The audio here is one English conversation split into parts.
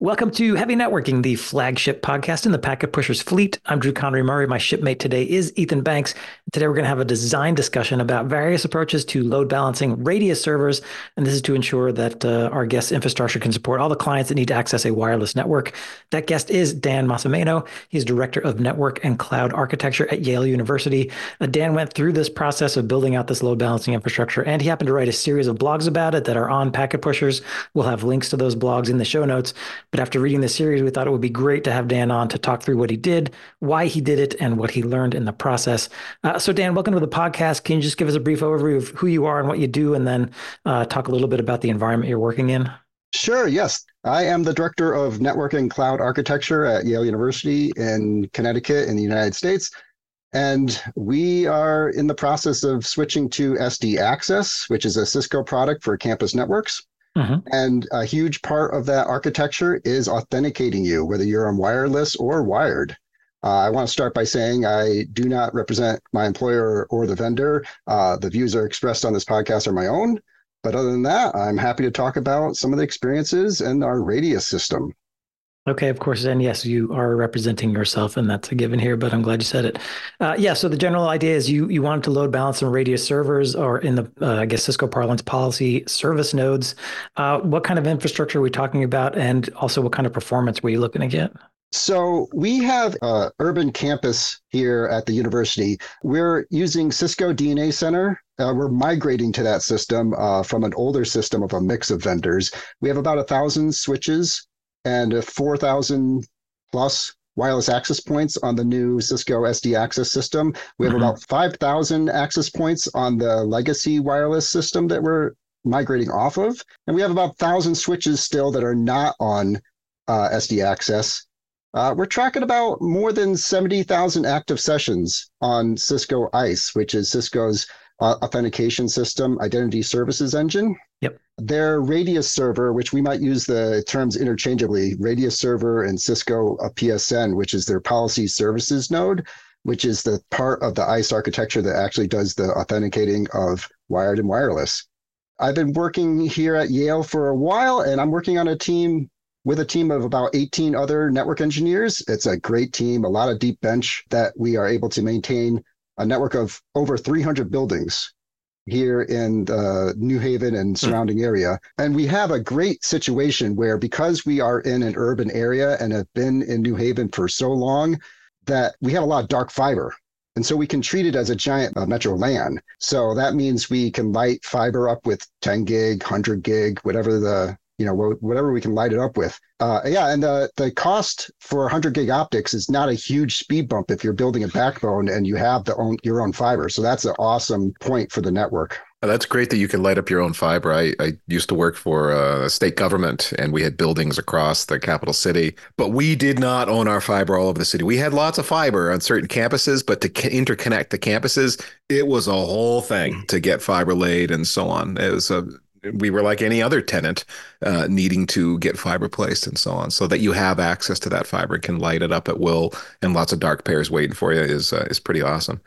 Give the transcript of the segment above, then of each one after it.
Welcome to Heavy Networking, the flagship podcast in the Packet Pushers fleet. I'm Drew Conry Murray. My shipmate today is Ethan Banks. Today we're going to have a design discussion about various approaches to load balancing radius servers, and this is to ensure that uh, our guest infrastructure can support all the clients that need to access a wireless network. That guest is Dan Massameno. He's director of network and cloud architecture at Yale University. Uh, Dan went through this process of building out this load balancing infrastructure, and he happened to write a series of blogs about it that are on Packet Pushers. We'll have links to those blogs in the show notes. But after reading the series, we thought it would be great to have Dan on to talk through what he did, why he did it, and what he learned in the process. Uh, so, Dan, welcome to the podcast. Can you just give us a brief overview of who you are and what you do, and then uh, talk a little bit about the environment you're working in? Sure, yes. I am the director of network and cloud architecture at Yale University in Connecticut in the United States. And we are in the process of switching to SD Access, which is a Cisco product for campus networks. Mm-hmm. And a huge part of that architecture is authenticating you, whether you're on wireless or wired. Uh, I want to start by saying I do not represent my employer or the vendor. Uh, the views are expressed on this podcast are my own. But other than that, I'm happy to talk about some of the experiences and our radius system. Okay, of course. And yes, you are representing yourself, and that's a given here, but I'm glad you said it. Uh, yeah, so the general idea is you you wanted to load balance some radius servers or in the, uh, I guess, Cisco parlance policy service nodes. Uh, what kind of infrastructure are we talking about? And also, what kind of performance were you looking to get? So we have an urban campus here at the university. We're using Cisco DNA Center. Uh, we're migrating to that system uh, from an older system of a mix of vendors. We have about a thousand switches and 4,000 plus wireless access points on the new Cisco SD access system. We have mm-hmm. about 5,000 access points on the legacy wireless system that we're migrating off of. And we have about 1,000 switches still that are not on uh, SD access. Uh, we're tracking about more than 70,000 active sessions on Cisco ISE, which is Cisco's uh, authentication system identity services engine. Yep. Their Radius server, which we might use the terms interchangeably, Radius server and Cisco a PSN, which is their policy services node, which is the part of the ISE architecture that actually does the authenticating of wired and wireless. I've been working here at Yale for a while, and I'm working on a team with a team of about 18 other network engineers. It's a great team, a lot of deep bench that we are able to maintain a network of over 300 buildings here in the New Haven and hmm. surrounding area. And we have a great situation where because we are in an urban area and have been in New Haven for so long, that we have a lot of dark fiber. And so we can treat it as a giant uh, metro LAN. So that means we can light fiber up with 10 gig, 100 gig, whatever the you know whatever we can light it up with uh, yeah and the, the cost for 100 gig optics is not a huge speed bump if you're building a backbone and you have the own your own fiber so that's an awesome point for the network that's great that you can light up your own fiber. I, I used to work for a state government and we had buildings across the capital city, but we did not own our fiber all over the city. We had lots of fiber on certain campuses, but to interconnect the campuses, it was a whole thing to get fiber laid and so on. It was a we were like any other tenant uh, needing to get fiber placed and so on. So that you have access to that fiber can light it up at will and lots of dark pairs waiting for you is uh, is pretty awesome.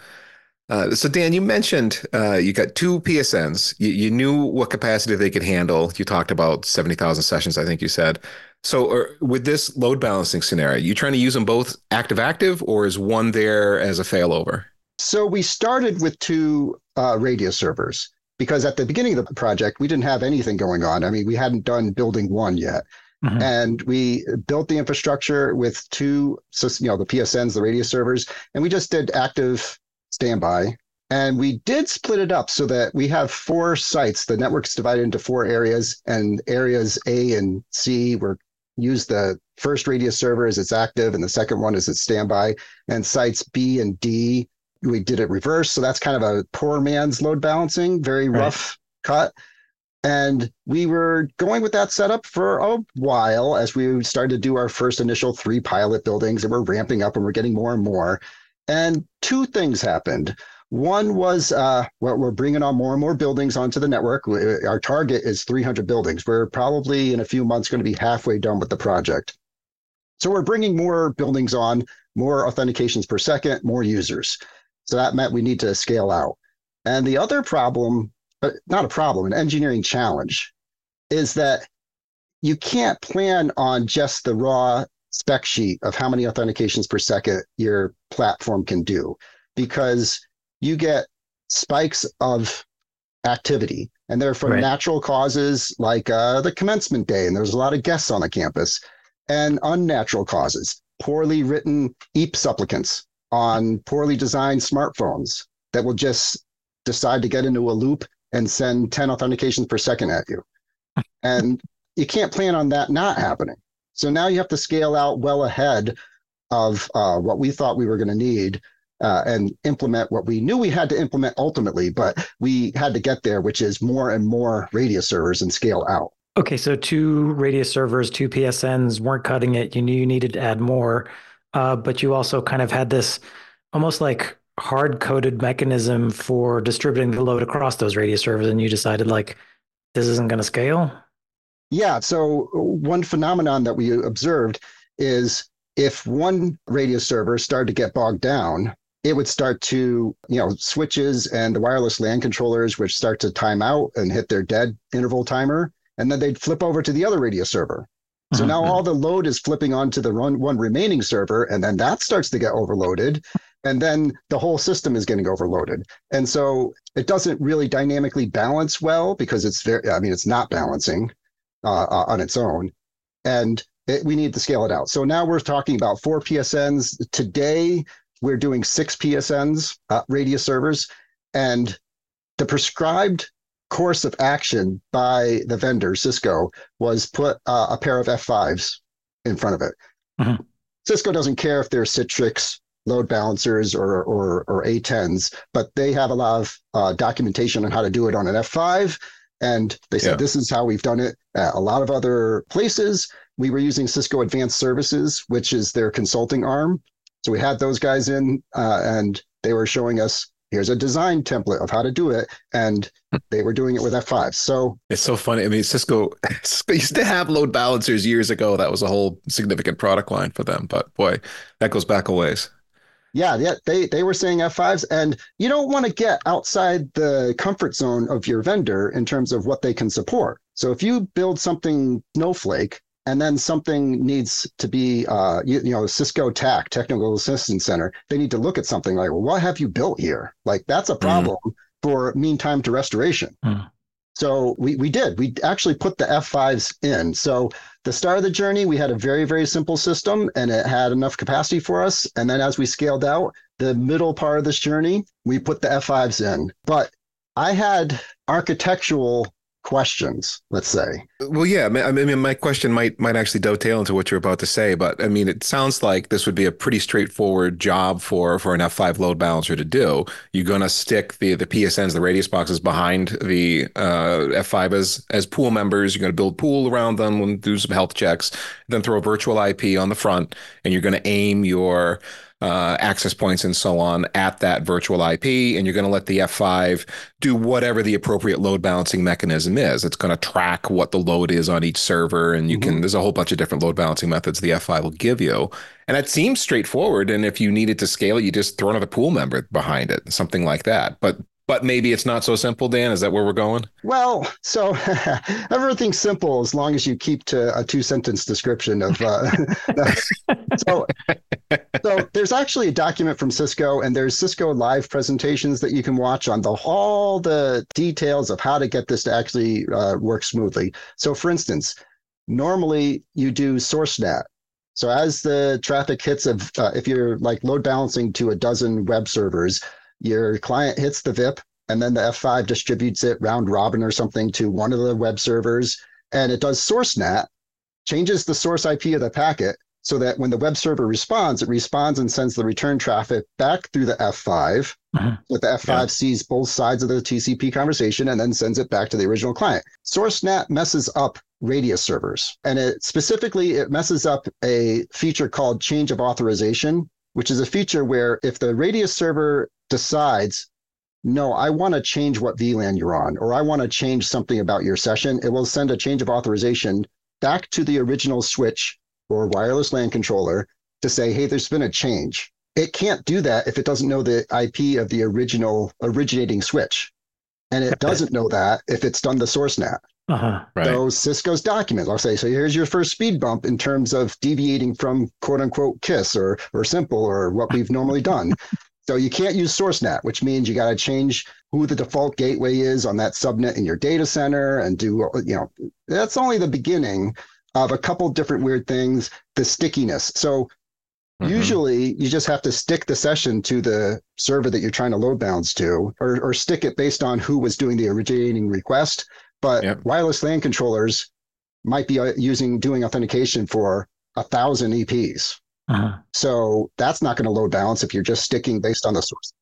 Uh, so dan you mentioned uh, you got two psns you, you, knew what capacity they could handle. You talked about 70000 sessions i think you said. So er, with this load balancing scenario you trying to use them both active active or is one there as a failover? So we started with two uh, radius servers because at the beginning of the project, we didn't have anything going on. I mean, we hadn't done building one yet. Mm-hmm. And we built the infrastructure with two, you know, the PSNs, the radius servers, and we just did active standby. And we did split it up so that we have four sites. The network's divided into four areas, and areas A and C were use the first radius server as it's active, and the second one as it's standby. And sites B and D we did it reverse. So that's kind of a poor man's load balancing, very right. rough cut. And we were going with that setup for a while as we started to do our first initial three pilot buildings and we're ramping up and we're getting more and more. And two things happened. One was uh, well, we're bringing on more and more buildings onto the network. Our target is 300 buildings. We're probably in a few months going to be halfway done with the project. So we're bringing more buildings on, more authentications per second, more users. So that meant we need to scale out. And the other problem, but not a problem, an engineering challenge, is that you can't plan on just the raw spec sheet of how many authentications per second your platform can do because you get spikes of activity and they're from right. natural causes like uh, the commencement day and there's a lot of guests on the campus and unnatural causes poorly written eap supplicants on poorly designed smartphones that will just decide to get into a loop and send 10 authentications per second at you and you can't plan on that not happening so now you have to scale out well ahead of uh, what we thought we were going to need uh, and implement what we knew we had to implement ultimately, but we had to get there, which is more and more Radius servers and scale out. Okay, so two Radius servers, two PSNs weren't cutting it. You knew you needed to add more, uh, but you also kind of had this almost like hard coded mechanism for distributing the load across those Radius servers, and you decided like this isn't going to scale. Yeah. So one phenomenon that we observed is if one Radius server started to get bogged down, it would start to, you know, switches and the wireless LAN controllers would start to time out and hit their dead interval timer. And then they'd flip over to the other Radius server. So now mm-hmm. all the load is flipping onto the run, one remaining server, and then that starts to get overloaded. And then the whole system is getting overloaded. And so it doesn't really dynamically balance well because it's very, I mean, it's not balancing uh, uh, on its own. And it, we need to scale it out. So now we're talking about four PSNs. Today, we're doing six PSNs, uh, radius servers, and the prescribed course of action by the vendor, Cisco, was put uh, a pair of F5s in front of it. Mm-hmm. Cisco doesn't care if they're Citrix load balancers or, or, or A10s, but they have a lot of uh, documentation on how to do it on an F5. And they said, yeah. this is how we've done it at a lot of other places. We were using Cisco Advanced Services, which is their consulting arm. So we had those guys in uh, and they were showing us here's a design template of how to do it and they were doing it with f5 so it's so funny. I mean cisco, cisco used to have load balancers years ago. That was a whole significant product line for them but boy that goes back a ways. Yeah yeah they they were saying f5s and you don't want to get outside the comfort zone of your vendor in terms of what they can support. So if you build something snowflake and then something needs to be, uh, you, you, know, Cisco TAC, Technical Assistance Center, they need to look at something like, well, what have you built here? Like that's a hmm. problem mm. for mean time to restoration. Mm. So we, we did. We actually put the F5s in. So the start of the journey, we had a very, very simple system and it had enough capacity for us. And then as we scaled out, the middle part of this journey, we put the F5s in. But I had architectural questions let's say. Well yeah i mean my question might might actually dovetail into what you're about to say but i mean it sounds like this would be a pretty straightforward job for for an f5 load balancer to do. You're going to stick the the psns the radius boxes behind the uh, f5 as as pool members. You're going to build pool around them and do some health checks then throw a virtual ip on the front and you're going to aim your uh, access points and so on at that virtual IP, and you're going to let the F5 do whatever the appropriate load balancing mechanism is. It's going to track what the load is on each server, and you mm-hmm. can. There's a whole bunch of different load balancing methods the F5 will give you, and it seems straightforward. And if you needed to scale it, you just throw another pool member behind it, something like that. But but maybe it's not so simple, Dan. Is that where we're going? Well, so everything's simple as long as you keep to a two sentence description of. Uh, so, so there's actually a document from Cisco, and there's Cisco live presentations that you can watch on the all the details of how to get this to actually uh, work smoothly. So, for instance, normally you do source NAT. So as the traffic hits of, uh, if you're like load balancing to a dozen web servers, your client hits the VIP and then the F5 distributes it round robin or something to one of the web servers and it does source NAT, changes the source IP of the packet so that when the web server responds, it responds and sends the return traffic back through the F5. Uh-huh. But the F5 yeah. sees both sides of the TCP conversation and then sends it back to the original client. Source NAT messes up radius servers. And it specifically it messes up a feature called change of authorization, which is a feature where if the radius server decides, no, I want to change what VLAN you're on, or I want to change something about your session, it will send a change of authorization back to the original switch or wireless LAN controller to say, hey, there's been a change. It can't do that if it doesn't know the IP of the original originating switch. And it doesn't know that if it's done the source NAT. Uh-huh. right. those Cisco's documents. I'll say, so here's your first speed bump in terms of deviating from quote unquote KISS or or simple or what we've normally done. So you can't use source NAT, which means you got to change who the default gateway is on that subnet in your data center and do, you know, that's only the beginning of a couple different weird things. The stickiness. So mm-hmm. usually you just have to stick the session to the server that you're trying to load balance to, or, or stick it based on who was doing the originating request. But yep. wireless LAN controllers might be uh, using doing authentication for a thousand EPs. Uh-huh. So that's not going to load balance if you're just sticking based on the source.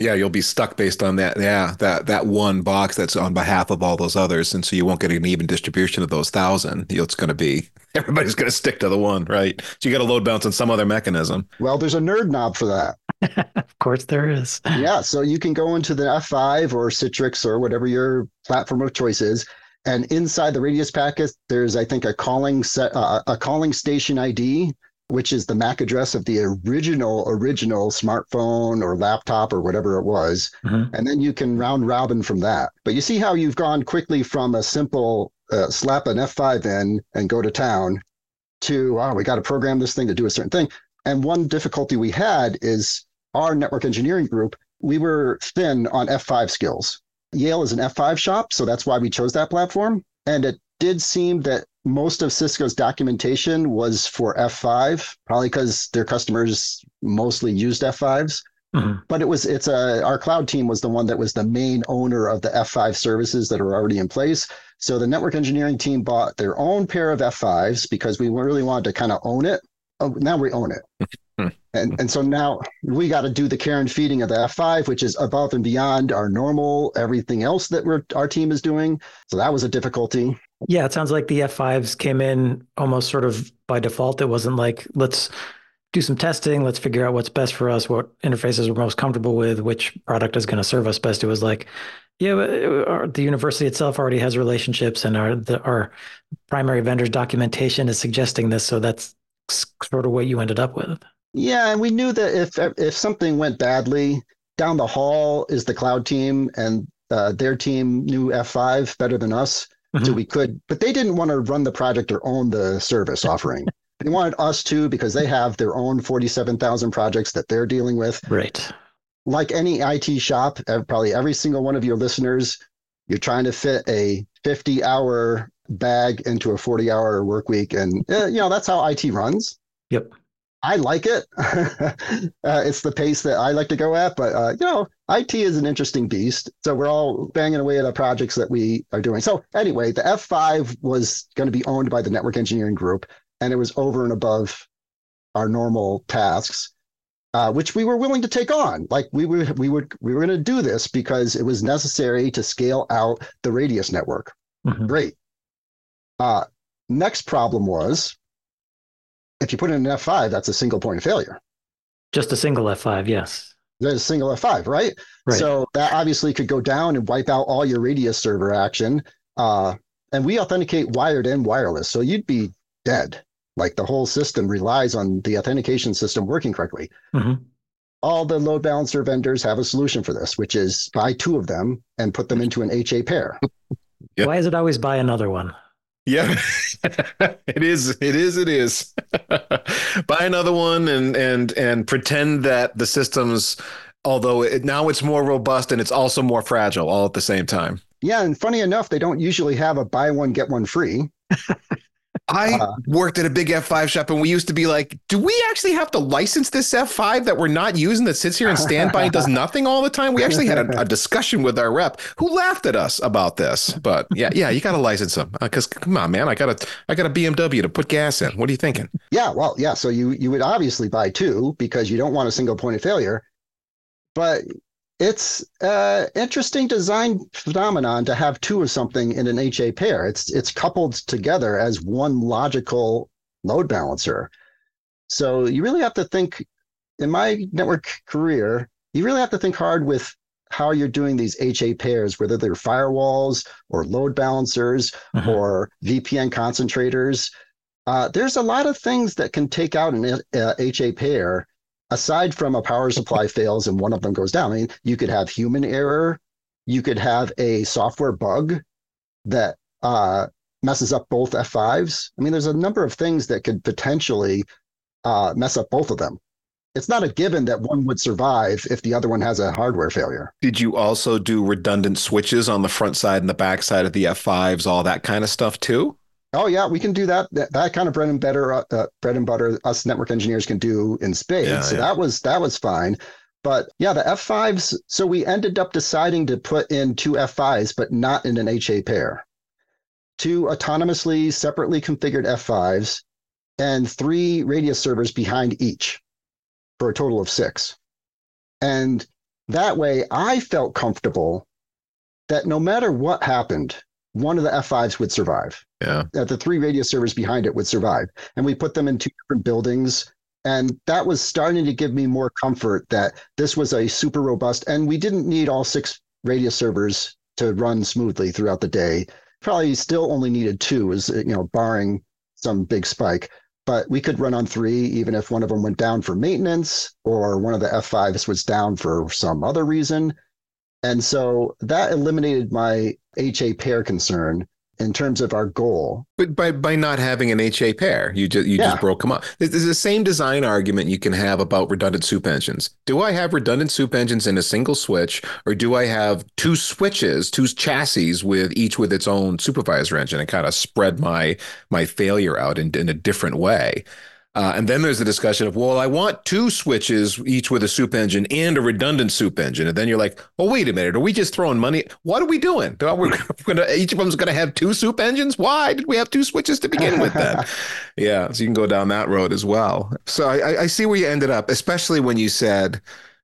Yeah, you'll be stuck based on that. Yeah, that that one box that's on behalf of all those others, and so you won't get an even distribution of those thousand. It's going to be everybody's going to stick to the one, right? So you got to load balance on some other mechanism. Well, there's a nerd knob for that. of course, there is. yeah, so you can go into the F5 or Citrix or whatever your platform of choice is, and inside the Radius packet, there's I think a calling set, uh, a calling station ID which is the MAC address of the original original smartphone or laptop or whatever it was, mm-hmm. and then you can round robin from that. But you see how you've gone quickly from a simple uh, slap an F5 in and go to town to oh we got to program this thing to do a certain thing. And one difficulty we had is our network engineering group. We were thin on F5 skills. Yale is an F5 shop, so that's why we chose that platform. And it did seem that most of Cisco's documentation was for F5, probably because their customers mostly used F5s. Mm-hmm. But it was it's a our cloud team was the one that was the main owner of the F5 services that are already in place. So the network engineering team bought their own pair of F5s because we really wanted to kind of own it. Oh, now we own it. And and so now we got to do the care and feeding of the F5, which is above and beyond our normal everything else that we're our team is doing. So that was a difficulty. Yeah, it sounds like the F5s came in almost sort of by default. It wasn't like, let's do some testing, let's figure out what's best for us, what interfaces we're most comfortable with, which product is going to serve us best. It was like, yeah, uh, the university itself already has relationships, and our the, our primary vendor's documentation is suggesting this. So that's sort of what you ended up with. Yeah, and we knew that if if something went badly, down the hall is the cloud team, and uh, their team knew F5 better than us. Mm-hmm. So we could, but they didn't want to run the project or own the service offering. they wanted us to because they have their own 47,000 projects that they're dealing with. Right. Like any IT shop, probably every single one of your listeners, you're trying to fit a 50 hour bag into a 40 hour work week. And, uh, you know, that's how IT runs. Yep. I like it. uh, it's the pace that I like to go at, but uh, you know, IT is an interesting beast. So we're all banging away at the projects that we are doing. So anyway, the F5 was going to be owned by the network engineering group, and it was over and above our normal tasks, uh, which we were willing to take on. Like we were, we would, we were going to do this because it was necessary to scale out the radius network. Mm-hmm. Great. Uh, next problem was if you put in an F5, that's a single point of failure. Just a single F5, yes. There's a single F5, right? right? So that obviously could go down and wipe out all your radius server action. Uh, and we authenticate wired and wireless. So you'd be dead. Like the whole system relies on the authentication system working correctly. Mm-hmm. All the load balancer vendors have a solution for this, which is buy two of them and put them into an HA pair. Yep. Why is it always buy another one? Yeah, it is. It is. It is. Buy another one and and and pretend that the system's, although it, now it's more robust and it's also more fragile, all at the same time. Yeah, and funny enough, they don't usually have a buy one get one free. I uh, worked at a big F5 shop and we used to be like, do we actually have to license this F5 that we're not using that sits here and standby and does nothing all the time? We actually had a, a, discussion with our rep who laughed at us about this. But yeah, yeah, you got to license them because uh, come on, man, I got a I got a BMW to put gas in. What are you thinking? Yeah, well, yeah. So you you would obviously buy two because you don't want a single point of failure. But it's an interesting design phenomenon to have two of something in an HA pair. It's it's coupled together as one logical load balancer. So you really have to think. In my network career, you really have to think hard with how you're doing these HA pairs, whether they're firewalls or load balancers mm-hmm. or VPN concentrators. Uh, there's a lot of things that can take out an uh, HA pair aside from a power supply fails and one of them goes down, I mean, you could have human error, you could have a software bug that uh, messes up both F5s. I mean, there's a number of things that could potentially uh, mess up both of them. It's not a given that one would survive if the other one has a hardware failure. Did you also do redundant switches on the front side and the back side of the F5s, all that kind of stuff too? Oh yeah, we can do that. That, that kind of bread and butter, uh, uh bread and butter, us network engineers can do in spades. Yeah, so yeah. that was that was fine. But yeah, the F5s. So we ended up deciding to put in two F5s, but not in an HA pair. Two autonomously, separately configured F5s, and three radius servers behind each, for a total of six. And that way, I felt comfortable that no matter what happened, one of the F5s would survive. Yeah. That the three radius servers behind it would survive. And we put them in two different buildings. And that was starting to give me more comfort that this was a super robust, and we didn't need all six radius servers to run smoothly throughout the day. Probably still only needed two, is you know, barring some big spike. But we could run on three, even if one of them went down for maintenance or one of the F5s was down for some other reason. And so that eliminated my HA pair concern in terms of our goal. But by by not having an HA pair, you just you yeah. just broke them up. There's the same design argument you can have about redundant soup engines. Do I have redundant soup engines in a single switch, or do I have two switches, two chassis with each with its own supervisor engine, and kind of spread my my failure out in, in a different way? Uh, and then there's the discussion of, well, I want two switches, each with a soup engine and a redundant soup engine. And then you're like, well, wait a minute. Are we just throwing money? What are we doing? Are we gonna, each of them's going to have two soup engines? Why did we have two switches to begin with then? yeah. So you can go down that road as well. So I, I see where you ended up, especially when you said,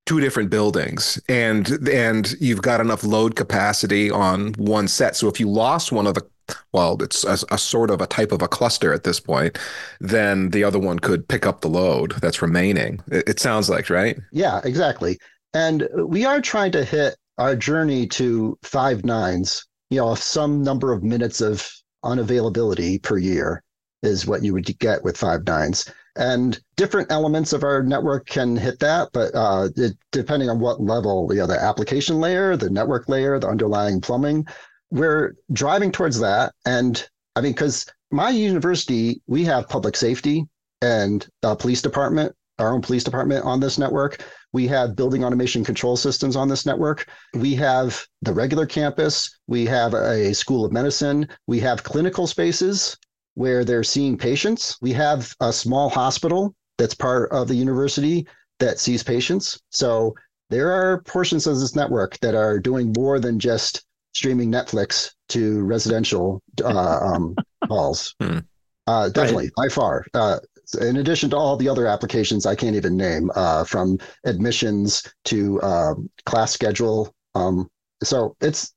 two different buildings and and you've got enough load capacity on one set so if you lost one of the well, it's a, a, sort of a type of a cluster at this point, then the other one could pick up the load that's remaining. It, it sounds like, right? Yeah, exactly. And we are trying to hit our journey to five nines, you know, some number of minutes of unavailability per year is what you would get with five nines. And different elements of our network can hit that, but uh, it, depending on what level, you know, the application layer, the network layer, the underlying plumbing, we're driving towards that. And I mean, because my university, we have public safety and a police department, our own police department on this network. We have building automation control systems on this network. We have the regular campus. We have a school of medicine. We have clinical spaces where they're seeing patients. We have a small hospital that's part of the university that sees patients. So there are portions of this network that are doing more than just streaming Netflix to residential uh, um, halls. Hmm. Uh, definitely, right. by far. Uh, in addition to all the other applications I can't even name, uh, from admissions to um, class schedule. Um, so it's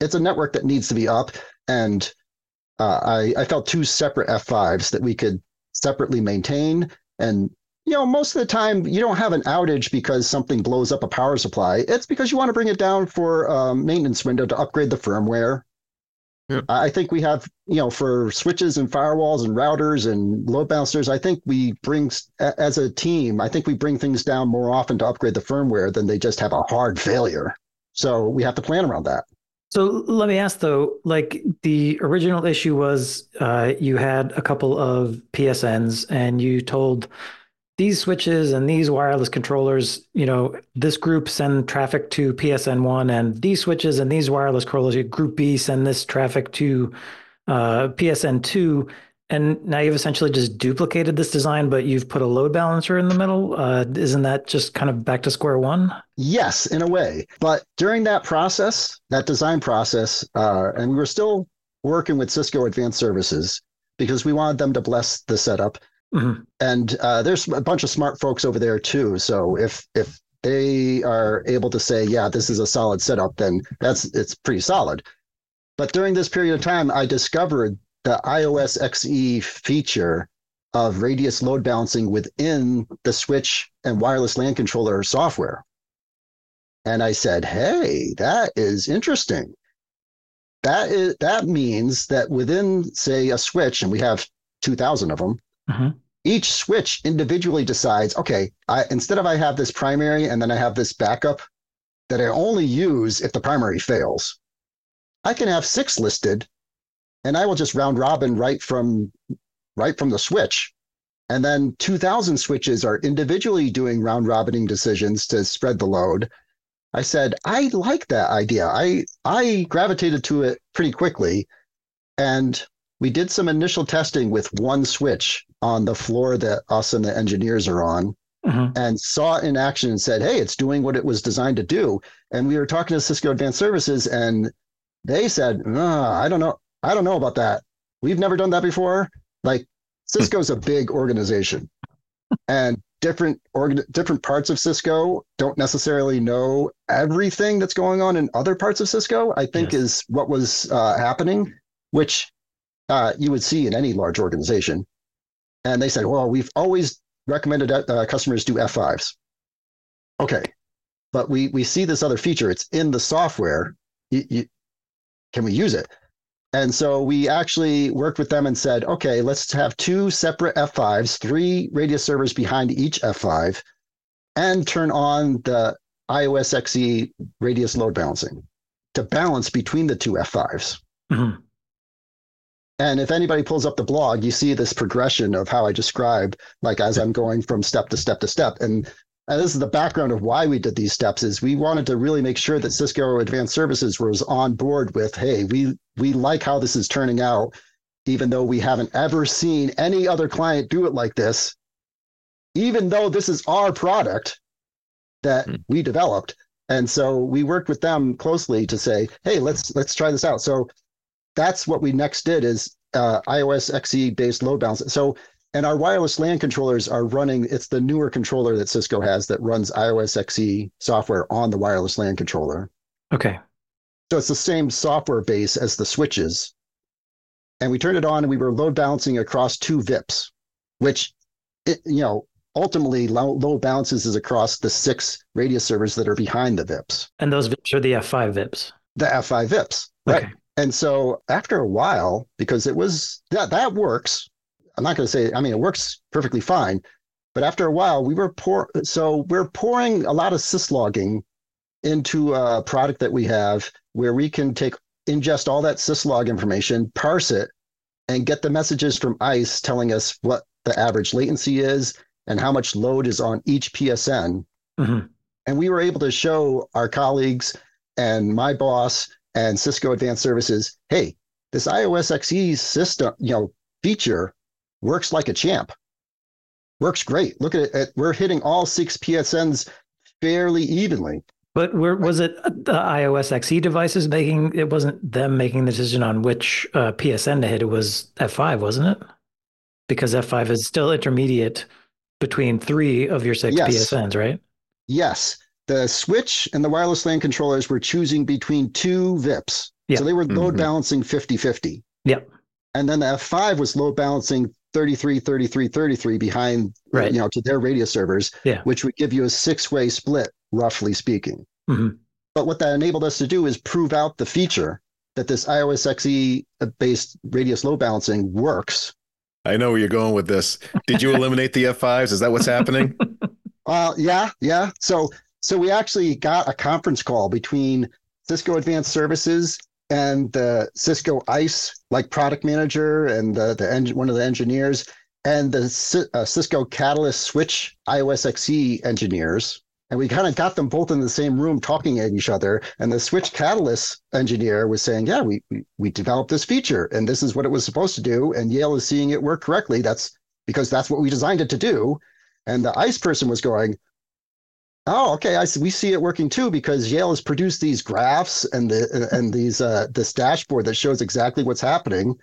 it's a network that needs to be up, and uh, I I felt two separate F5s that we could separately maintain and you know, most of the time you don't have an outage because something blows up a power supply. It's because you want to bring it down for a um, maintenance window to upgrade the firmware. Yep. I think we have, you know, for switches and firewalls and routers and load balancers, I think we bring, as a team, I think we bring things down more often to upgrade the firmware than they just have a hard failure. So we have to plan around that. So let me ask though, like the original issue was uh, you had a couple of PSNs and you told these switches and these wireless controllers, you know, this group send traffic to PSN1, and these switches and these wireless controllers, group B send this traffic to uh, PSN2. And now you've essentially just duplicated this design, but you've put a load balancer in the middle. Uh, isn't that just kind of back to square one? Yes, in a way. But during that process, that design process, uh, and we were still working with Cisco Advanced Services because we wanted them to bless the setup Mm-hmm. And uh, there's a bunch of smart folks over there too. So if if they are able to say, yeah, this is a solid setup, then that's it's pretty solid. But during this period of time, I discovered the IOS XE feature of radius load balancing within the switch and wireless LAN controller software. And I said, hey, that is interesting. That is that means that within, say, a switch, and we have 2,000 of them, mm-hmm each switch individually decides, okay, I, instead of I have this primary and then I have this backup that I only use if the primary fails, I can have six listed and I will just round robin right from right from the switch. And then 2000 switches are individually doing round robining decisions to spread the load. I said, I like that idea. I I gravitated to it pretty quickly. And we did some initial testing with one switch on the floor that us and the engineers are on mm-hmm. and saw it in action and said, hey, it's doing what it was designed to do. And we were talking to Cisco Advanced Services and they said, oh, I don't know. I don't know about that. We've never done that before. Like Cisco's a big organization and different organ- different parts of Cisco don't necessarily know everything that's going on in other parts of Cisco. I think yes. is what was uh, happening, which uh, you would see in any large organization. And they said, well, we've always recommended uh, customers do F5s. Okay, but we we see this other feature. It's in the software. You, you, can we use it? And so we actually worked with them and said, okay, let's have two separate F5s, three radius servers behind each F5, and turn on the IOS XE radius load balancing to balance between the two F5s. Mm-hmm. And if anybody pulls up the blog, you see this progression of how I described, like as I'm going from step to step to step. And and this is the background of why we did these steps is we wanted to really make sure that cisco advanced services was on board with hey we we like how this is turning out even though we haven't ever seen any other client do it like this even though this is our product that mm. we developed and so we worked with them closely to say hey let's let's try this out so that's what we next did is uh, ios xe based load balance so and our wireless LAN controllers are running, it's the newer controller that Cisco has that runs IOS XE software on the wireless LAN controller. Okay. So it's the same software base as the switches. And we turned it on and we were load balancing across two VIPs, which, it, you know, ultimately load balances is across the six radius servers that are behind the VIPs. And those VIPs are the F5 VIPs. The F5 VIPs. Right. Okay. And so after a while, because it was that that works, I'm not going to say, I mean, it works perfectly fine. But after a while, we were pour, so we're pouring a lot of syslogging into a product that we have where we can take ingest all that syslog information, parse it, and get the messages from ISE telling us what the average latency is and how much load is on each PSN. Mm-hmm. And we were able to show our colleagues and my boss and Cisco Advanced Services, hey, this IOS XE system, you know, feature works like a champ. Works great. Look at it. We're hitting all six PSNs fairly evenly. But where was it the IOS XE devices making it wasn't them making the decision on which uh, PSN to hit. It was F5, wasn't it? Because F5 is still intermediate between three of your six yes. PSNs, right? Yes. The switch and the wireless LAN controllers were choosing between two VIPs. Yep. So they were load mm-hmm. balancing 50 50. Yep. And then the F5 was load balancing 33, 33, 33 behind, right. you know, to their radius servers, yeah. which would give you a six way split, roughly speaking. Mm-hmm. But what that enabled us to do is prove out the feature that this IOS XE based radius load balancing works. I know where you're going with this. Did you eliminate the F5s? Is that what's happening? uh, yeah, yeah. So, so we actually got a conference call between Cisco Advanced Services and the Cisco ISE like product manager and the the en- one of the engineers and the uh, Cisco Catalyst Switch IOS XE engineers. And we kind of got them both in the same room talking at each other. And the Switch Catalyst engineer was saying, Yeah, we, we, we developed this feature and this is what it was supposed to do. And Yale is seeing it work correctly. That's because that's what we designed it to do. And the ISE person was going, Oh, okay. I see. We see it working too because Yale has produced these graphs and the and these uh, this dashboard that shows exactly what's happening.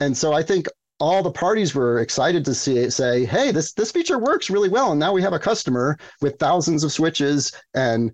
And so I think all the parties were excited to see it say, "Hey, this this feature works really well." And now we have a customer with thousands of switches and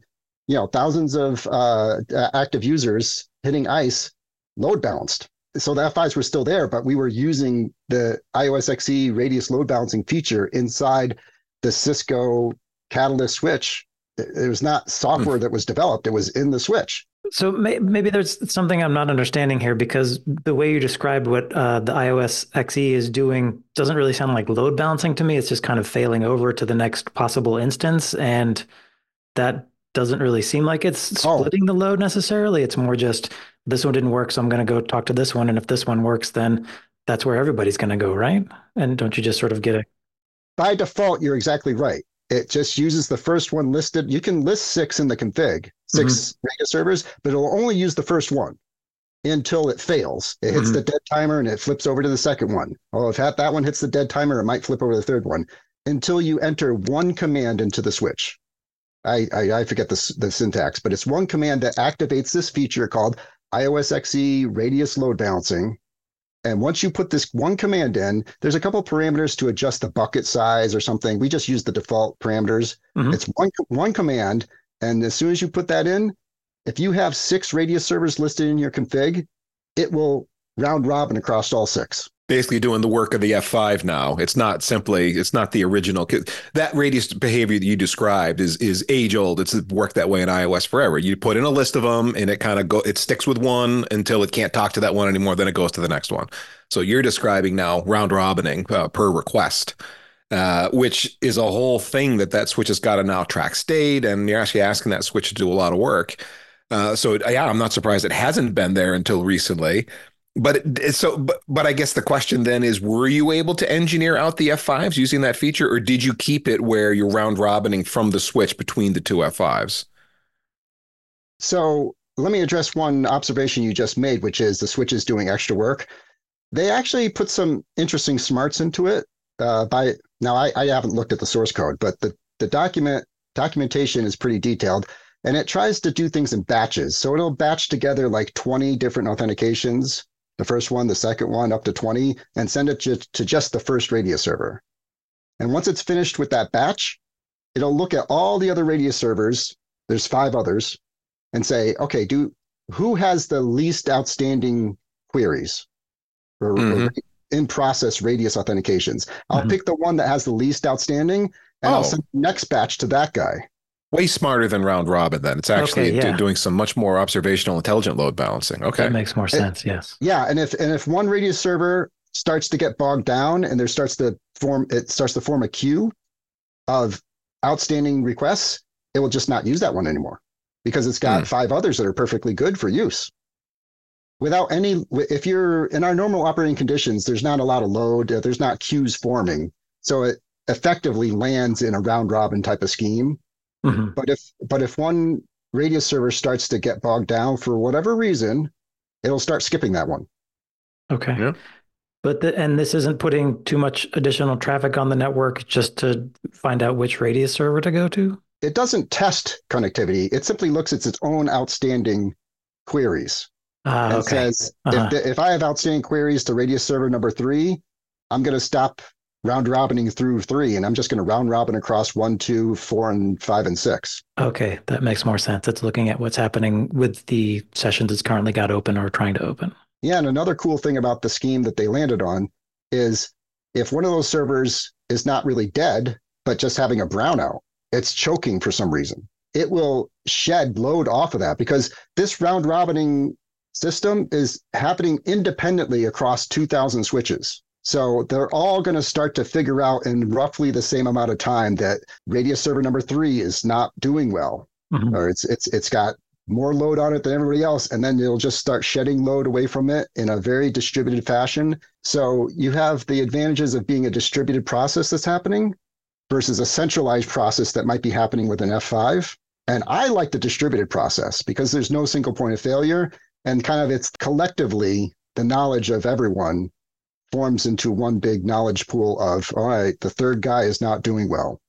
you know thousands of uh, active users hitting ISE load balanced. So the F5s were still there, but we were using the IOS XE radius load balancing feature inside the Cisco Catalyst switch. It was not software that was developed; it was in the switch. So may, maybe there's something I'm not understanding here because the way you described what uh, the IOS XE is doing doesn't really sound like load balancing to me. It's just kind of failing over to the next possible instance, and that doesn't really seem like it's oh. splitting oh. the load necessarily. It's more just this one didn't work, so I'm going to go talk to this one, and if this one works, then that's where everybody's going to go, right? And don't you just sort of get it? By default, you're exactly right. It just uses the first one listed. You can list six in the config, 6 mm-hmm. radio servers, but it'll only use the first one until it fails. It hits mm-hmm. the dead timer and it flips over to the second one. Oh, if that, that one hits the dead timer, it might flip over to the third one until you enter one command into the switch. I, I, I forget the, the syntax, but it's one command that activates this feature called IOS XE radius load balancing. And once you put this one command in, there's a couple parameters to adjust the bucket size or something. We just use the default parameters. Mm-hmm. It's one one command, and as soon as you put that in, if you have six radius servers listed in your config, it will round robin across all six basically doing the work of the F5 now. It's not simply it's not the original that radius behavior that you described is is age old. It's worked that way in IOS forever. You put in a list of them and it kind of go it sticks with one until it can't talk to that one anymore then it goes to the next one. So you're describing now round robining uh, per request. Uh, which is a whole thing that that switch has got to now track state and you're actually asking that switch to do a lot of work. Uh, so yeah, I'm not surprised it hasn't been there until recently but so but, but i guess the question then is were you able to engineer out the f5s using that feature or did you keep it where you're round robining from the switch between the two f5s so let me address one observation you just made which is the switch is doing extra work. They actually put some interesting smarts into it uh, by now I, I haven't looked at the source code but the, the document documentation is pretty detailed and it tries to do things in batches. So it'll batch together like 20 different authentications the first one, the second one, up to 20, and send it to, to just the first Radius server. And once it's finished with that batch, it'll look at all the other Radius servers. There's five others, and say, okay, do who has the least outstanding queries or, mm-hmm. or in process Radius authentications? I'll mm-hmm. pick the one that has the least outstanding, and oh. I'll send the next batch to that guy way smarter than round robin then. It's actually okay, yeah. doing some much more observational intelligent load balancing. Okay. That makes more sense it, yes. Yeah and if and if one radius server starts to get bogged down and there starts to form it starts to form a queue of outstanding requests it will just not use that one anymore because it's got mm. five others that are perfectly good for use. Without any if you're in our normal operating conditions there's not a lot of load there's not queues forming. So it effectively lands in a round robin type of scheme Mm-hmm. But if but if one radius server starts to get bogged down for whatever reason, it'll start skipping that one. Okay. Yeah. But the, and this isn't putting too much additional traffic on the network just to find out which radius server to go to. It doesn't test connectivity. It simply looks at its own outstanding queries. Uh, and okay. says uh-huh. if, the, if I have outstanding queries to radius server number three, I'm going to stop round robining through three, and I'm just going to round robin across one, two, four, and five, and six. Okay, that makes more sense. It's looking at what's happening with the sessions it's currently got open or trying to open. Yeah, and another cool thing about the scheme that they landed on is if one of those servers is not really dead, but just having a brownout, it's choking for some reason. It will shed load off of that because this round robining system is happening independently across 2,000 switches. So they're all going to start to figure out in roughly the same amount of time that radius server number three is not doing well, mm-hmm. or it's it's it's got more load on it than everybody else, and then it'll just start shedding load away from it in a very distributed fashion. So you have the advantages of being a distributed process that's happening versus a centralized process that might be happening with an F5. And I like the distributed process because there's no single point of failure and kind of it's collectively the knowledge of everyone forms into one big knowledge pool of, all right, the third guy is not doing well.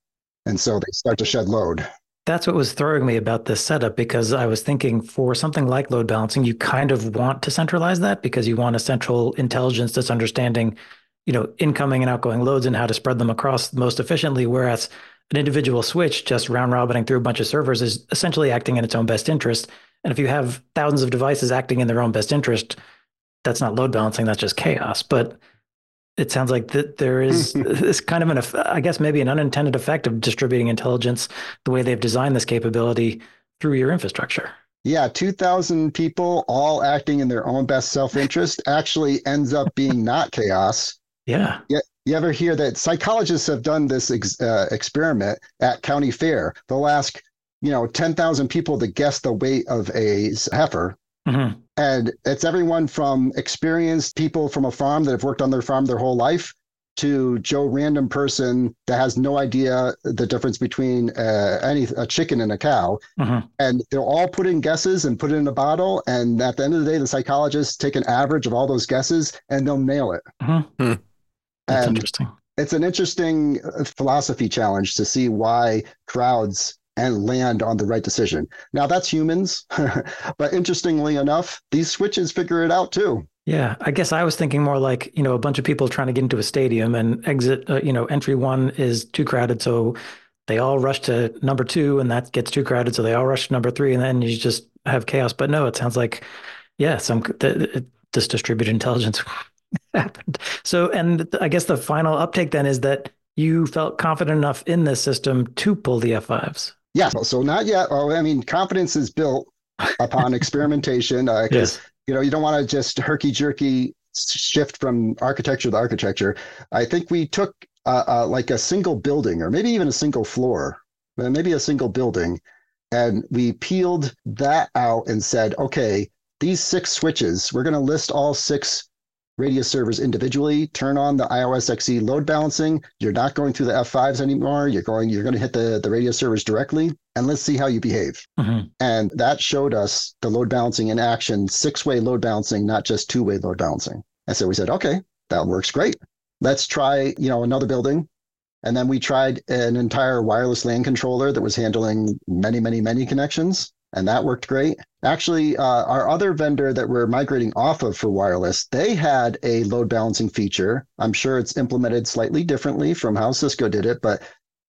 And so they start to shed load. That's what was throwing me about this setup because I was thinking for something like load balancing, you kind of want to centralize that because you want a central intelligence that's understanding, you know, incoming and outgoing loads and how to spread them across most efficiently. Whereas an individual switch just round robining through a bunch of servers is essentially acting in its own best interest. And if you have thousands of devices acting in their own best interest, that's not load balancing, that's just chaos. But it sounds like that there is this kind of an, I guess, maybe an unintended effect of distributing intelligence the way they've designed this capability through your infrastructure. Yeah, 2,000 people all acting in their own best self interest actually ends up being not chaos. Yeah. yeah. You ever hear that psychologists have done this ex- uh, experiment at county fair? They'll ask you know, 10,000 people to guess the weight of a heifer. Mm-hmm. And it's everyone from experienced people from a farm that have worked on their farm their whole life to Joe random person that has no idea the difference between uh, any a chicken and a cow, mm-hmm. and they're all put in guesses and put it in a bottle, and at the end of the day, the psychologists take an average of all those guesses and they'll nail it. Mm-hmm. That's and interesting. It's an interesting uh, philosophy challenge to see why crowds and land on the right decision. Now that's humans, but interestingly enough, these switches figure it out too. Yeah, I guess I was thinking more like you know a bunch of people trying to get into a stadium and exit. Uh, you know, entry one is too crowded, so they all rush to number two, and that gets too crowded, so they all rush to number three, and then you just have chaos. But no, it sounds like yeah, some this distributed intelligence happened. So, and I guess the final uptake then is that you felt confident enough in this system to pull the F5s. Yeah. So not yet. Oh, I mean, confidence is built upon experimentation uh, yes. you know you don't want to just herky jerky shift from architecture to architecture. I think we took uh, uh, like a single building or maybe even a single floor, maybe a single building, and we peeled that out and said, okay, these six switches, we're going to list all six Radius servers individually, turn on the IOS XE load balancing. You're not going through the F5s anymore. You're going, you're going to hit the, the Radius servers directly and let's see how you behave. Mm-hmm. And that showed us the load balancing in action, six-way load balancing, not just two-way load balancing. And so we said, okay, that works great. Let's try, you know, another building. And then we tried an entire wireless LAN controller that was handling many, many, many connections and that worked great. Actually, uh, our other vendor that we're migrating off of for wireless, they had a load balancing feature. I'm sure it's implemented slightly differently from how Cisco did it, but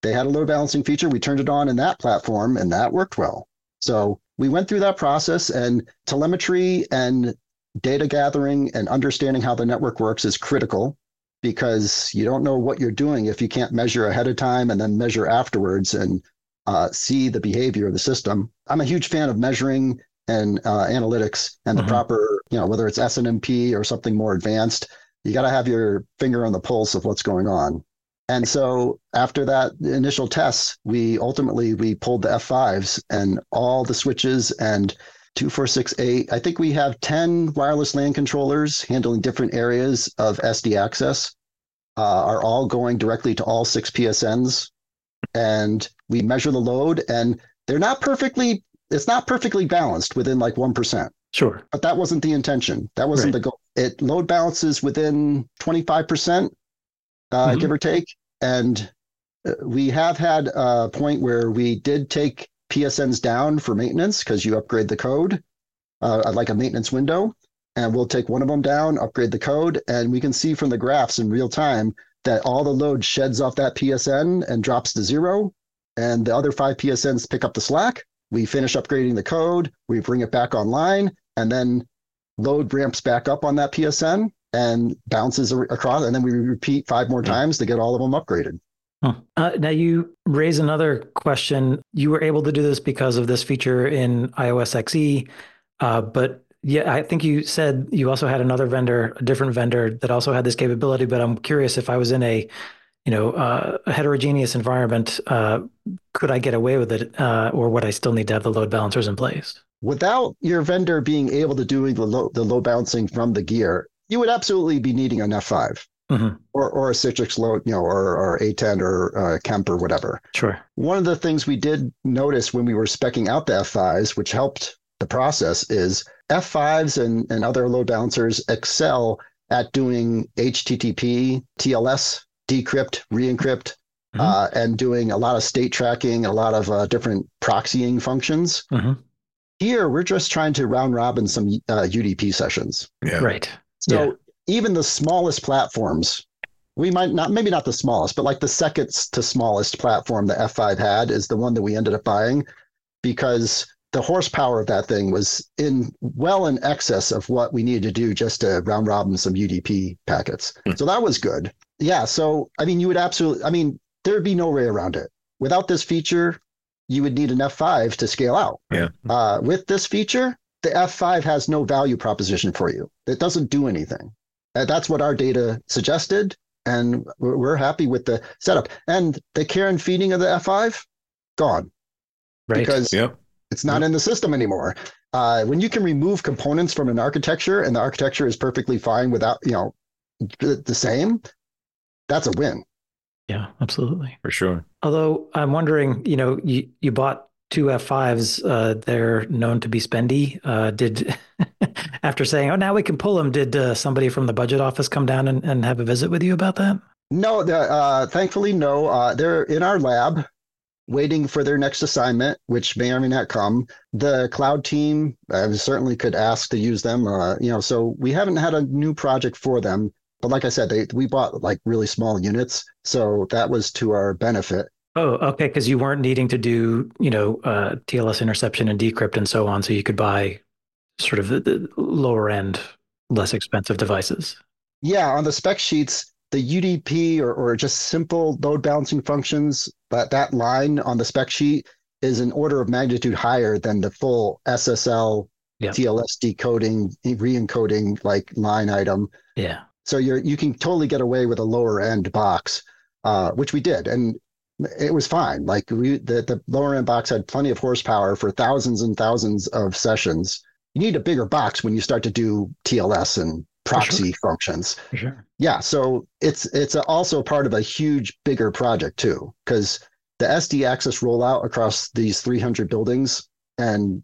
they had a load balancing feature. We turned it on in that platform, and that worked well. So we went through that process, and telemetry and data gathering and understanding how the network works is critical because you don't know what you're doing if you can't measure ahead of time and then measure afterwards and uh, see the behavior of the system. I'm a huge fan of measuring and uh, analytics and the mm-hmm. proper, you know, whether it's SNMP or something more advanced. You got to have your finger on the pulse of what's going on. And so after that initial tests, we ultimately we pulled the F5s and all the switches and 2468. I think we have 10 wireless LAN controllers handling different areas of SD access. Uh, are all going directly to all six PSNs and we measure the load and they're not perfectly it's not perfectly balanced within like 1%. Sure. But that wasn't the intention. That wasn't right. the goal. It load balances within 25%, uh, mm-hmm. give or take. And uh, we have had a point where we did take PSNs down for maintenance because you upgrade the code, uh, like a maintenance window. And we'll take one of them down, upgrade the code, and we can see from the graphs in real time that all the load sheds off that PSN and drops to zero, and the other five PSNs pick up the slack. We finish upgrading the code, we bring it back online, and then load ramps back up on that PSN and bounces across, and then we repeat five more times to get all of them upgraded. Huh. Uh, now you raise another question. You were able to do this because of this feature in IOS XE, uh, but yeah, I think you said you also had another vendor, a different vendor that also had this capability. But I'm curious if I was in a, you know, uh, a heterogeneous environment, uh, could I get away with it, uh, or would I still need to have the load balancers in place? Without your vendor being able to do the load, the load balancing from the gear, you would absolutely be needing an F5. Mm-hmm. Or, or a Citrix load, you know, or, or A10 or uh, Kemp or whatever. Sure. One of the things we did notice when we were specking out the F5s, which helped the process, is F5s and, and other load balancers excel at doing HTTP, TLS, decrypt, re-encrypt, mm-hmm. uh, and doing a lot of state tracking, a lot of uh, different proxying functions. Mm-hmm. Here, we're just trying to round robin some uh, UDP sessions. Yeah. Right. So yeah. even the smallest platforms, we might not, maybe not the smallest, but like the second to smallest platform the F5 had is the one that we ended up buying because the horsepower of that thing was in well in excess of what we needed to do just to round robin some UDP packets. Mm. So that was good. Yeah. So, I mean, you would absolutely, I mean, there'd be no way around it. Without this feature, you would need an F5 to scale out. Yeah. Uh, with this feature, the F5 has no value proposition for you. It doesn't do anything. That's what our data suggested. And we're happy with the setup. And the care and feeding of the F5, gone. right. because Yep. It's not in the system anymore. Uh, when you can remove components from an architecture and the architecture is perfectly fine without, you know, the, the same, that's a win. Yeah, absolutely. For sure. Although I'm wondering, you know, you, you bought two F5s. Uh, they're known to be spendy. Uh, did after saying, "Oh, now we can pull them," did uh, somebody from the budget office come down and, and have a visit with you about that? No, the, uh, thankfully, no. Uh, they're in our lab waiting for their next assignment, which may or may not come. The cloud team uh, certainly could ask to use them. Uh, you know, so we haven't had a new project for them. But like I said, they, we bought like really small units, so that was to our benefit. Oh, okay, because you weren't needing to do, you know, uh, TLS interception and decrypt and so on, so you could buy sort of the, the lower end, less expensive devices. Yeah, on the spec sheets, the UDP or, or just simple load balancing functions, that, that line on the spec sheet is an order of magnitude higher than the full SSL Yeah. TLS decoding, re-encoding like line item. Yeah. So you're you can totally get away with a lower end box, uh, which we did, and it was fine. Like we the, the lower end box had plenty of horsepower for thousands and thousands of sessions. You need a bigger box when you start to do TLS and proxy functions. Sure. Yeah, so it's it's also part of a huge, bigger project too, because the SD access rollout across these 300 buildings and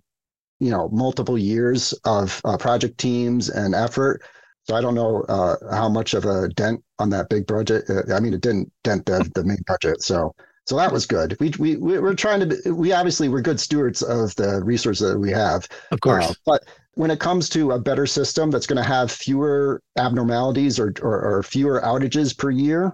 you know multiple years of uh, project teams and effort. So I don't know uh, how much of a dent on that big budget. Uh, I mean, it didn't dent the, the main budget. So so that was good. We we we we're trying to. We obviously we're good stewards of the resources that we have. Of course. Uh, but when it comes to a better system that's going to have fewer abnormalities or, or, or fewer outages per year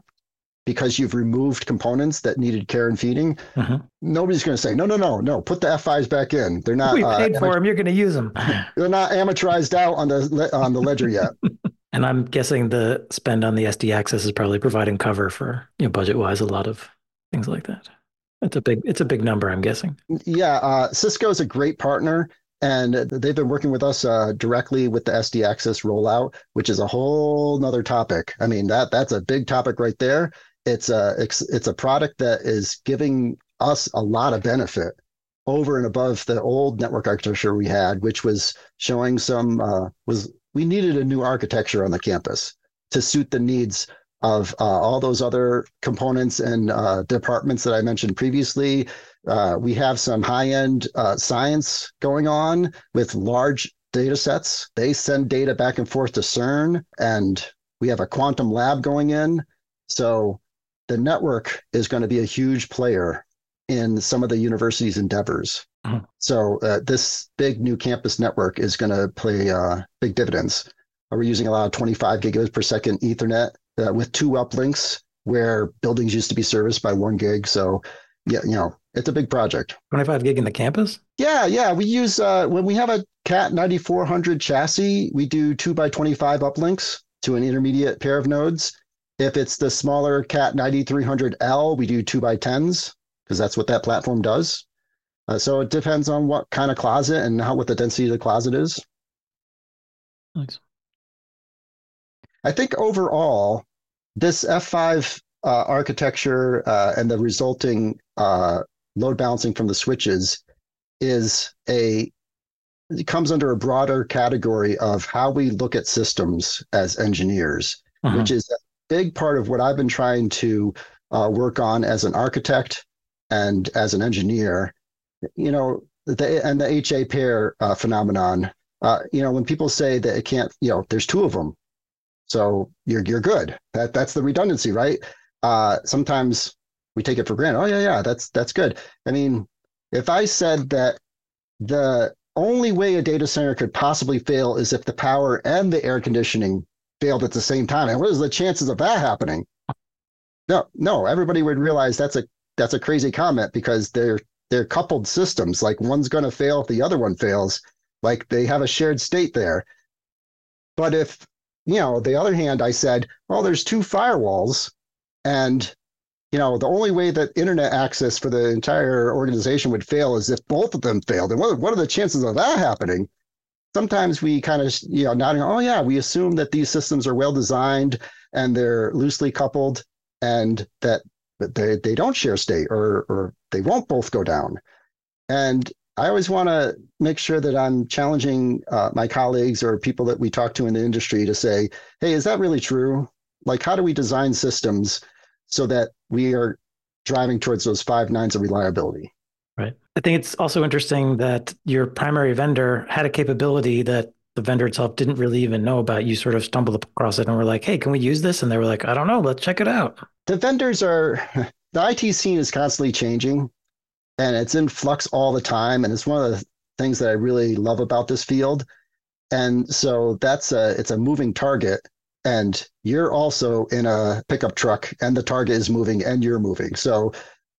because you've removed components that needed care and feeding, Mhm. nobody's going to say, no, no, no, no, put the F5s back in. They're not, we uh, paid for them. You're going to use them. they're not amortized out on the, on the ledger yet. And I'm guessing the spend on the SD access is probably providing cover for, you know, budget wise, a lot of things like that. It's a big, it's a big number, I'm guessing. yeah, uh, Cisco is a great partner. And they've been working with us uh, directly with the SD Access rollout, which is a whole nother topic. I mean, that that's a big topic right there. It's a it's, it's a product that is giving us a lot of benefit over and above the old network architecture we had, which was showing some uh, was we needed a new architecture on the campus to suit the needs of uh, all those other components and uh, departments that I mentioned previously. Uh, we have some high-end uh, science going on with large data sets. They send data back and forth to CERN, and we have a quantum lab going in. So the network is going to be a huge player in some of the university's endeavors. Mhm. So uh, this big new campus network is going to play uh, big dividends. We're using a lot of 25 gigabits per second Ethernet uh, with two uplinks where buildings used to be serviced by one gig. So yeah, you know, it's a big project. 25 gig in the campus? Yeah, yeah. We use uh, when we have a CAT 9400 chassis, we do two by 25 uplinks to an intermediate pair of nodes. If it's the smaller CAT 9300L, we do two by 10s because that's what that platform does. Uh, so it depends on what kind of closet and how what the density of the closet is. Nice. I think overall, this F5 uh, architecture uh, and the resulting uh, load balancing from the switches is a it comes under a broader category of how we look at systems as engineers, Mhm. which is a big part of what I've been trying to uh, work on as an architect and as an engineer. You know, the and the HA pair uh, phenomenon. Uh, you know, when people say that it can't, you know, there's two of them, so you're you're good. That that's the redundancy, right? Uh, sometimes we take it for granted. Oh yeah, yeah, that's that's good. I mean, if I said that the only way a data center could possibly fail is if the power and the air conditioning failed at the same time, and what is the chances of that happening? No, no, everybody would realize that's a that's a crazy comment because they're they're coupled systems. Like one's going to fail if the other one fails. Like they have a shared state there. But if you know, the other hand, I said, well, there's two firewalls, and you know, the only way that internet access for the entire organization would fail is if both of them failed. And what, what are the chances of that happening? Sometimes we kind of, you know, nodding, oh, yeah, we assume that these systems are well designed and they're loosely coupled and that they, they don't share state or, or they won't both go down. And I always want to make sure that I'm challenging uh, my colleagues or people that we talk to in the industry to say, hey, is that really true? Like, how do we design systems so that we are driving towards those five nines of reliability? Right. I think it's also interesting that your primary vendor had a capability that the vendor itself didn't really even know about. You sort of stumbled across it and were like, hey, can we use this? And they were like, I don't know, let's check it out. The vendors are, the IT scene is constantly changing and it's in flux all the time. And it's one of the things that I really love about this field. And so that's a, it's a moving target. And you're also in a pickup truck and the target is moving and you're moving. So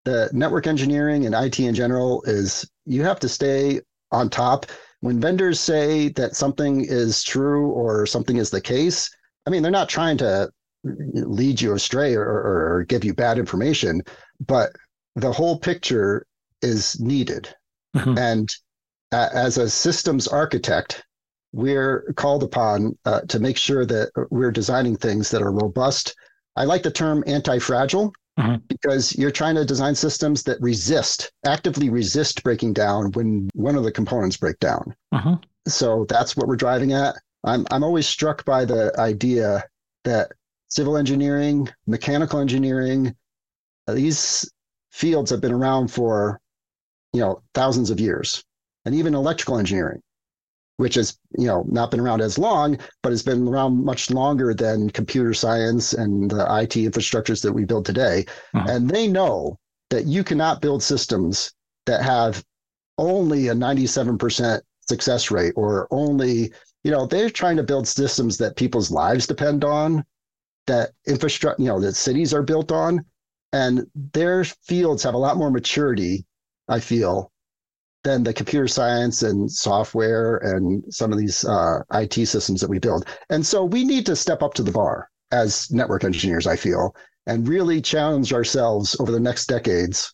the network engineering and IT in general is you have to stay on top. When vendors say that something is true or something is the case, I mean, they're not trying to lead you astray or, or give you bad information, but the whole picture is needed. Mm-hmm. And uh, as a systems architect, we're called upon uh, to make sure that we're designing things that are robust. I like the term anti fragile mm-hmm. because you're trying to design systems that resist, actively resist breaking down when one of the components break down. Mm-hmm. So that's what we're driving at. I'm, I'm always struck by the idea that civil engineering, mechanical engineering, uh, these fields have been around for you know thousands of years, and even electrical engineering which has you know not been around as long, but has been around much longer than computer science and the IT infrastructures that we build today. Mm-hmm. And they know that you cannot build systems that have only a 97% success rate or only, you know, they're trying to build systems that people's lives depend on, that infrastructure, you know, that cities are built on. And their fields have a lot more maturity, I feel, than the computer science and software and some of these uh, IT systems that we build. And so we need to step up to the bar as network engineers, I feel, and really challenge ourselves over the next decades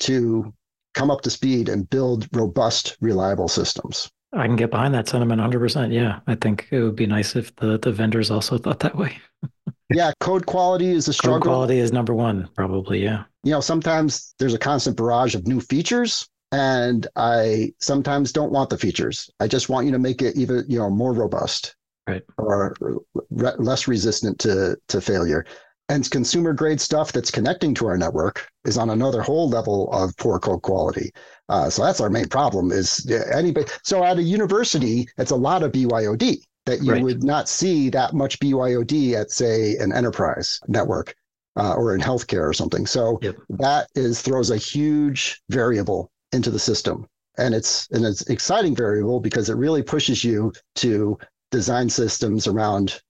to come up to speed and build robust, reliable systems. I can get behind that sentiment 100%. Yeah, I think it would be nice if the, the vendors also thought that way. yeah, code quality is a struggle. Code quality is number one, probably. Yeah. You know, sometimes there's a constant barrage of new features and I sometimes don't want the features. I just want you to make it even you know more robust, right, or re- less resistant to to failure. And consumer grade stuff that's connecting to our network is on another whole level of poor code quality. Uh, so that's our main problem. Is anybody? So at a university, it's a lot of BYOD that you right. would not see that much BYOD at say an enterprise network. Uh, or in healthcare or something. So yep. that is throws a huge variable into the system. And it's and it's exciting variable because it really pushes you to design systems around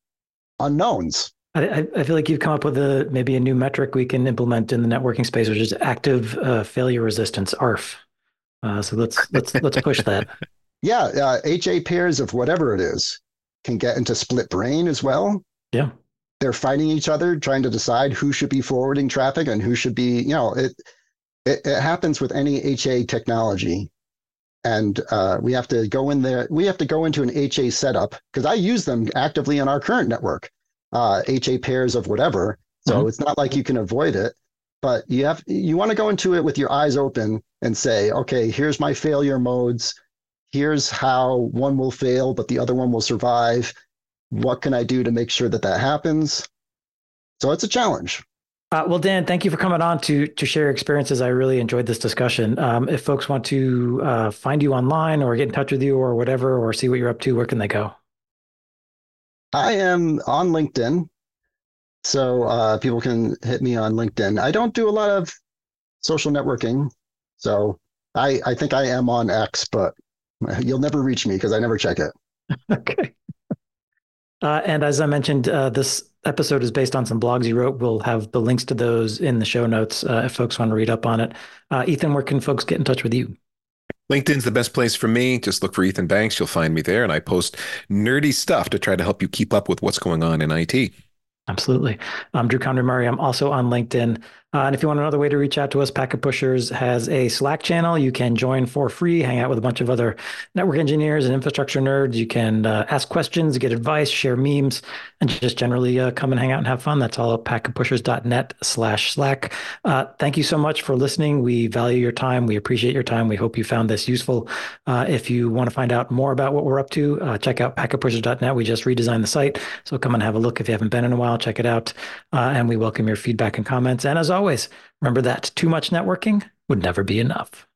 unknowns. I, I feel like you've come up with a maybe a new metric we can implement in the networking space, which is active uh, failure resistance (ARF). Uh, so let's let's let's push that. Yeah, uh, HA pairs of whatever it is can get into split brain as well. Yeah, they're fighting each other, trying to decide who should be forwarding traffic and who should be. You know, it it, it happens with any HA technology. And uh, we have to go in there. We have to go into an HA setup because I use them actively in our current network, uh, HA pairs of whatever. So mm-hmm. it's not like you can avoid it, but you have you want to go into it with your eyes open and say, okay, here's my failure modes. Here's how one will fail, but the other one will survive. What can I do to make sure that that happens? So it's a challenge. Uh, well, Dan, thank you for coming on to to share your experiences. I really enjoyed this discussion. Um, if folks want to uh, find you online or get in touch with you or whatever, or see what you're up to, where can they go? I am on LinkedIn, so uh, people can hit me on LinkedIn. I don't do a lot of social networking, so I I think I am on X, but you'll never reach me because I never check it. okay. Uh, and as I mentioned, uh, this episode is based on some blogs you wrote. We'll have the links to those in the show notes uh, if folks want to read up on it. Uh, Ethan, where can folks get in touch with you? LinkedIn's the best place for me. Just look for Ethan Banks. You'll find me there. And I post nerdy stuff to try to help you keep up with what's going on in IT. Absolutely. I'm Drew Conry Murray. I'm also on LinkedIn. Uh, and if you want another way to reach out to us, Packet Pushers has a Slack channel. You can join for free, hang out with a bunch of other network engineers and infrastructure nerds. You can uh, ask questions, get advice, share memes, and just generally uh, come and hang out and have fun. That's all at packetpushers.net slash Slack. Uh, thank you so much for listening. We value your time. We appreciate your time. We hope you found this useful. Uh, if you want to find out more about what we're up to, uh, check out packetpushers.net. We just redesigned the site. So come and have a look if you haven't been in a while. Check it out. and we welcome your feedback and comments. And as always, remember that too much networking would never be enough.